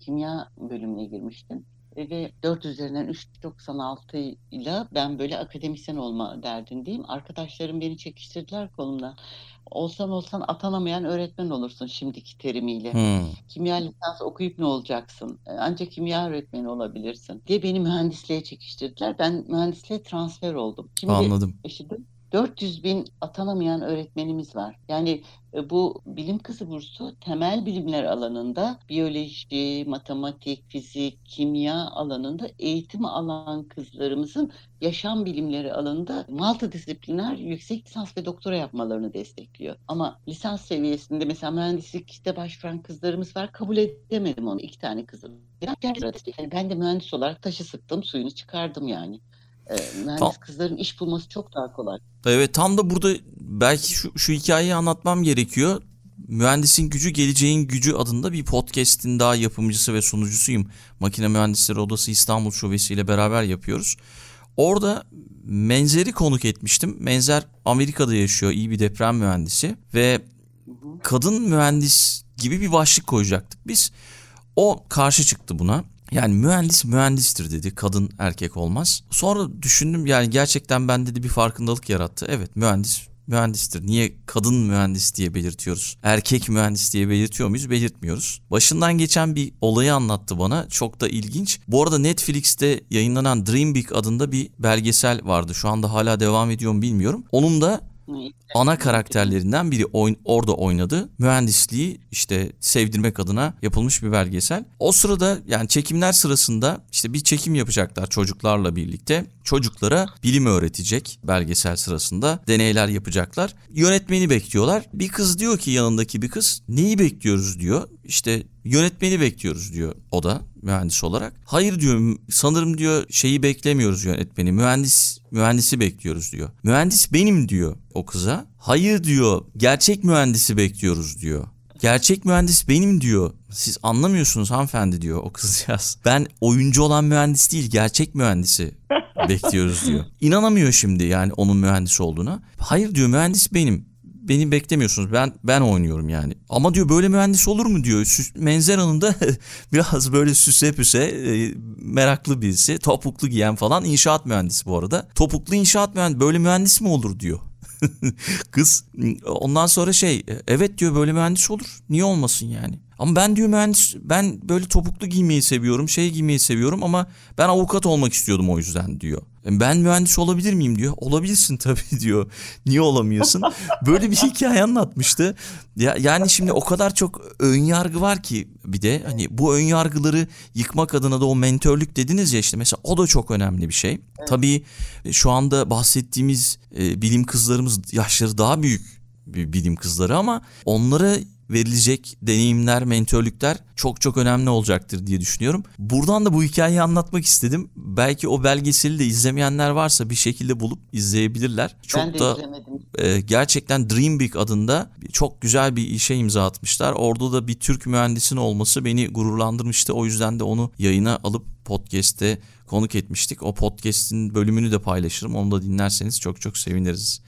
kimya bölümüne girmiştim ve 4 üzerinden 3.96 ile ben böyle akademisyen olma derdindeyim. Arkadaşlarım beni çekiştirdiler kolumda. Olsan olsan atanamayan öğretmen olursun şimdiki terimiyle. Hmm. Kimya lisans okuyup ne olacaksın? Ancak kimya öğretmeni olabilirsin diye beni mühendisliğe çekiştirdiler. Ben mühendisliğe transfer oldum. Şimdi Anladım. Işte 400 bin atanamayan öğretmenimiz var. Yani e, bu bilim kızı bursu temel bilimler alanında biyoloji, matematik, fizik, kimya alanında eğitim alan kızlarımızın yaşam bilimleri alanında multidisipliner yüksek lisans ve doktora yapmalarını destekliyor. Ama lisans seviyesinde mesela mühendislikte başvuran kızlarımız var. Kabul edemedim onu. iki tane kızım. Yani ben de mühendis olarak taşı sıktım, suyunu çıkardım yani. Ee, mühendis tam, kızların iş bulması çok daha kolay. Evet tam da burada belki şu, şu hikayeyi anlatmam gerekiyor. Mühendisin Gücü Geleceğin Gücü adında bir podcast'in daha yapımcısı ve sunucusuyum. Makine Mühendisleri Odası İstanbul Şubesi ile beraber yapıyoruz. Orada Menzer'i konuk etmiştim. Menzer Amerika'da yaşıyor, iyi bir deprem mühendisi ve kadın mühendis gibi bir başlık koyacaktık biz. O karşı çıktı buna. Yani mühendis mühendistir dedi. Kadın erkek olmaz. Sonra düşündüm yani gerçekten bende de bir farkındalık yarattı. Evet mühendis mühendistir. Niye kadın mühendis diye belirtiyoruz? Erkek mühendis diye belirtiyor muyuz? Belirtmiyoruz. Başından geçen bir olayı anlattı bana. Çok da ilginç. Bu arada Netflix'te yayınlanan Dream Big adında bir belgesel vardı. Şu anda hala devam ediyor mu bilmiyorum. Onun da ana karakterlerinden biri oyn orada oynadı. Mühendisliği işte sevdirmek adına yapılmış bir belgesel. O sırada yani çekimler sırasında işte bir çekim yapacaklar çocuklarla birlikte. Çocuklara bilim öğretecek belgesel sırasında deneyler yapacaklar. Yönetmeni bekliyorlar. Bir kız diyor ki yanındaki bir kız neyi bekliyoruz diyor. İşte Yönetmeni bekliyoruz diyor o da mühendis olarak. Hayır diyor sanırım diyor şeyi beklemiyoruz yönetmeni. Mühendis mühendisi bekliyoruz diyor. Mühendis benim diyor o kıza. Hayır diyor gerçek mühendisi bekliyoruz diyor. Gerçek mühendis benim diyor. Siz anlamıyorsunuz hanımefendi diyor o kızcağız. Ben oyuncu olan mühendis değil gerçek mühendisi *laughs* bekliyoruz diyor. İnanamıyor şimdi yani onun mühendis olduğuna. Hayır diyor mühendis benim beni beklemiyorsunuz. Ben ben oynuyorum yani. Ama diyor böyle mühendis olur mu diyor. Süs, Menzer Hanım da *laughs* biraz böyle süse püse e, meraklı birisi. Topuklu giyen falan inşaat mühendisi bu arada. Topuklu inşaat mühendisi böyle mühendis mi olur diyor. *laughs* Kız ondan sonra şey evet diyor böyle mühendis olur. Niye olmasın yani? Ama ben diyor mühendis ben böyle topuklu giymeyi seviyorum şey giymeyi seviyorum ama ben avukat olmak istiyordum o yüzden diyor. Ben mühendis olabilir miyim diyor. Olabilirsin *laughs* tabii diyor. Niye olamıyorsun? Böyle bir hikaye anlatmıştı. Ya yani şimdi o kadar çok ön yargı var ki bir de hani bu ön yargıları yıkmak adına da o mentörlük dediniz ya işte mesela o da çok önemli bir şey. Evet. Tabii şu anda bahsettiğimiz e, bilim kızlarımız yaşları daha büyük bilim kızları ama onlara verilecek deneyimler, mentörlükler çok çok önemli olacaktır diye düşünüyorum. Buradan da bu hikayeyi anlatmak istedim. Belki o belgeseli de izlemeyenler varsa bir şekilde bulup izleyebilirler. Çok ben de da izlemedim. E, gerçekten Dream Big adında çok güzel bir işe imza atmışlar. Orada da bir Türk mühendisin olması beni gururlandırmıştı. O yüzden de onu yayına alıp podcast'te konuk etmiştik. O podcast'in bölümünü de paylaşırım. Onu da dinlerseniz çok çok seviniriz.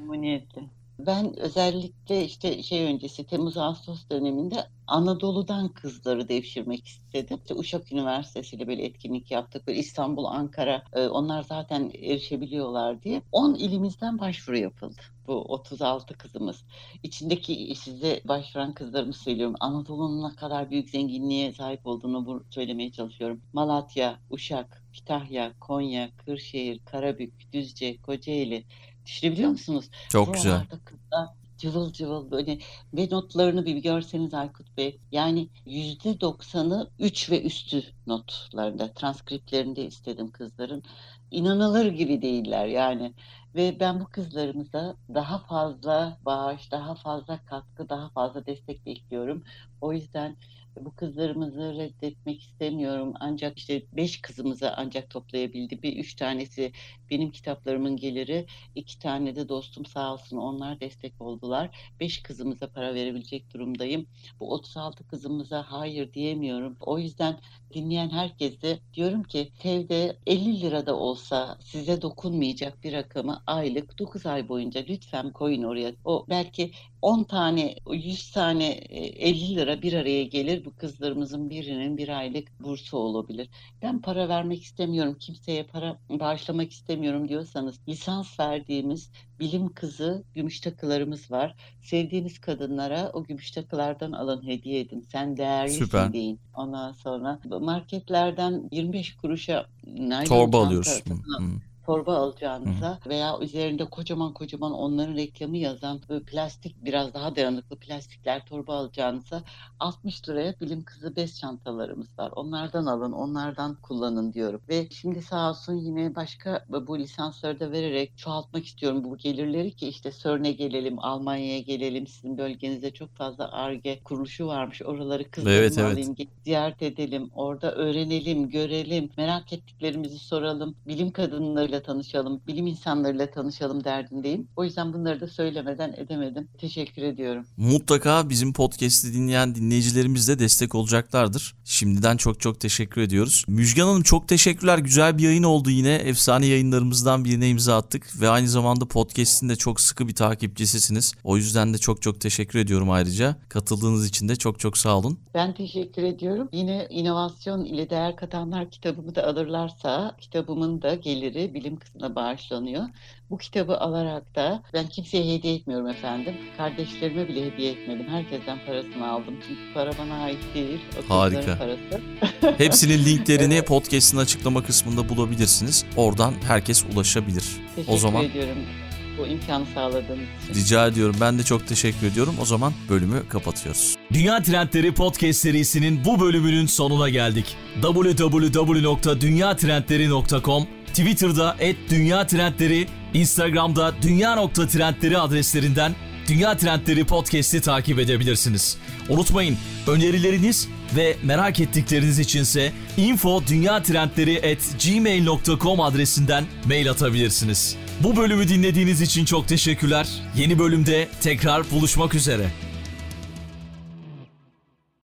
Memnuniyetle. Ben özellikle işte şey öncesi Temmuz-Ağustos döneminde Anadolu'dan kızları devşirmek istedim. İşte Uşak Üniversitesi ile böyle etkinlik yaptık. Böyle İstanbul, Ankara e, onlar zaten erişebiliyorlar diye. 10 ilimizden başvuru yapıldı. Bu 36 kızımız. İçindeki size başvuran kızlarımı söylüyorum. Anadolu'nun ne kadar büyük zenginliğe sahip olduğunu söylemeye çalışıyorum. Malatya, Uşak, Kütahya, Konya, Kırşehir, Karabük, Düzce, Kocaeli, Düşünebiliyor musunuz? Çok güzel. kızlar cıvıl cıvıl böyle ve notlarını bir görseniz Aykut Bey. Yani yüzde doksanı üç ve üstü notlarında, transkriptlerinde istedim kızların. İnanılır gibi değiller yani. Ve ben bu kızlarımıza daha fazla bağış, daha fazla katkı, daha fazla destek bekliyorum. O yüzden bu kızlarımızı reddetmek istemiyorum. Ancak işte beş kızımızı ancak toplayabildi. Bir üç tanesi benim kitaplarımın geliri. iki tane de dostum sağ olsun onlar destek oldular. Beş kızımıza para verebilecek durumdayım. Bu 36 kızımıza hayır diyemiyorum. O yüzden dinleyen herkese diyorum ki TEV'de 50 lirada olsa size dokunmayacak bir rakamı aylık 9 ay boyunca lütfen koyun oraya. O belki 10 tane, 100 tane 50 e, lira bir araya gelir. Bu kızlarımızın birinin bir aylık bursu olabilir. Ben para vermek istemiyorum, kimseye para bağışlamak istemiyorum diyorsanız lisans verdiğimiz bilim kızı gümüş takılarımız var. Sevdiğiniz kadınlara o gümüş takılardan alın hediye edin. Sen değerlisin Süper. deyin. Ondan sonra marketlerden 25 kuruşa torba alıyoruz. Torba alacağınıza veya üzerinde kocaman kocaman onların reklamı yazan plastik biraz daha dayanıklı plastikler torba alacağınıza 60 liraya bilim kızı bez çantalarımız var. Onlardan alın, onlardan kullanın diyorum. Ve şimdi sağ olsun yine başka bu lisansları da vererek çoğaltmak istiyorum bu gelirleri ki işte CERN'e gelelim, Almanya'ya gelelim. Sizin bölgenizde çok fazla ARGE kuruluşu varmış. Oraları kızlarımı evet, evet. alayım, ziyaret edelim, orada öğrenelim, görelim, merak ettiklerimizi soralım. Bilim kadınları insanlarıyla tanışalım, bilim insanlarıyla tanışalım derdindeyim. O yüzden bunları da söylemeden edemedim. Teşekkür ediyorum. Mutlaka bizim podcast'i dinleyen dinleyicilerimiz de destek olacaklardır. Şimdiden çok çok teşekkür ediyoruz. Müjgan Hanım çok teşekkürler. Güzel bir yayın oldu yine. Efsane yayınlarımızdan birine imza attık ve aynı zamanda podcast'in de çok sıkı bir takipçisisiniz. O yüzden de çok çok teşekkür ediyorum ayrıca. Katıldığınız için de çok çok sağ olun. Ben teşekkür ediyorum. Yine inovasyon ile değer katanlar kitabımı da alırlarsa kitabımın da geliri bilim kısmına bağışlanıyor. Bu kitabı alarak da ben kimseye hediye etmiyorum efendim. Kardeşlerime bile hediye etmedim. Herkesten parasını aldım. Çünkü para bana ait değil. O Harika. Parası. *laughs* Hepsinin linklerini evet. podcast'ın açıklama kısmında bulabilirsiniz. Oradan herkes ulaşabilir. Teşekkür o zaman ediyorum bu imkanı sağladığınız için. Rica ediyorum. Ben de çok teşekkür ediyorum. O zaman bölümü kapatıyoruz. Dünya Trendleri Podcast serisinin bu bölümünün sonuna geldik. www.dünyatrendleri.com Twitter'da @dünya trendleri, Instagram'da dünya.trendleri adreslerinden Dünya Trendleri Podcast'i takip edebilirsiniz. Unutmayın önerileriniz ve merak ettikleriniz içinse info.dünyatrendleri@gmail.com adresinden mail atabilirsiniz. Bu bölümü dinlediğiniz için çok teşekkürler. Yeni bölümde tekrar buluşmak üzere.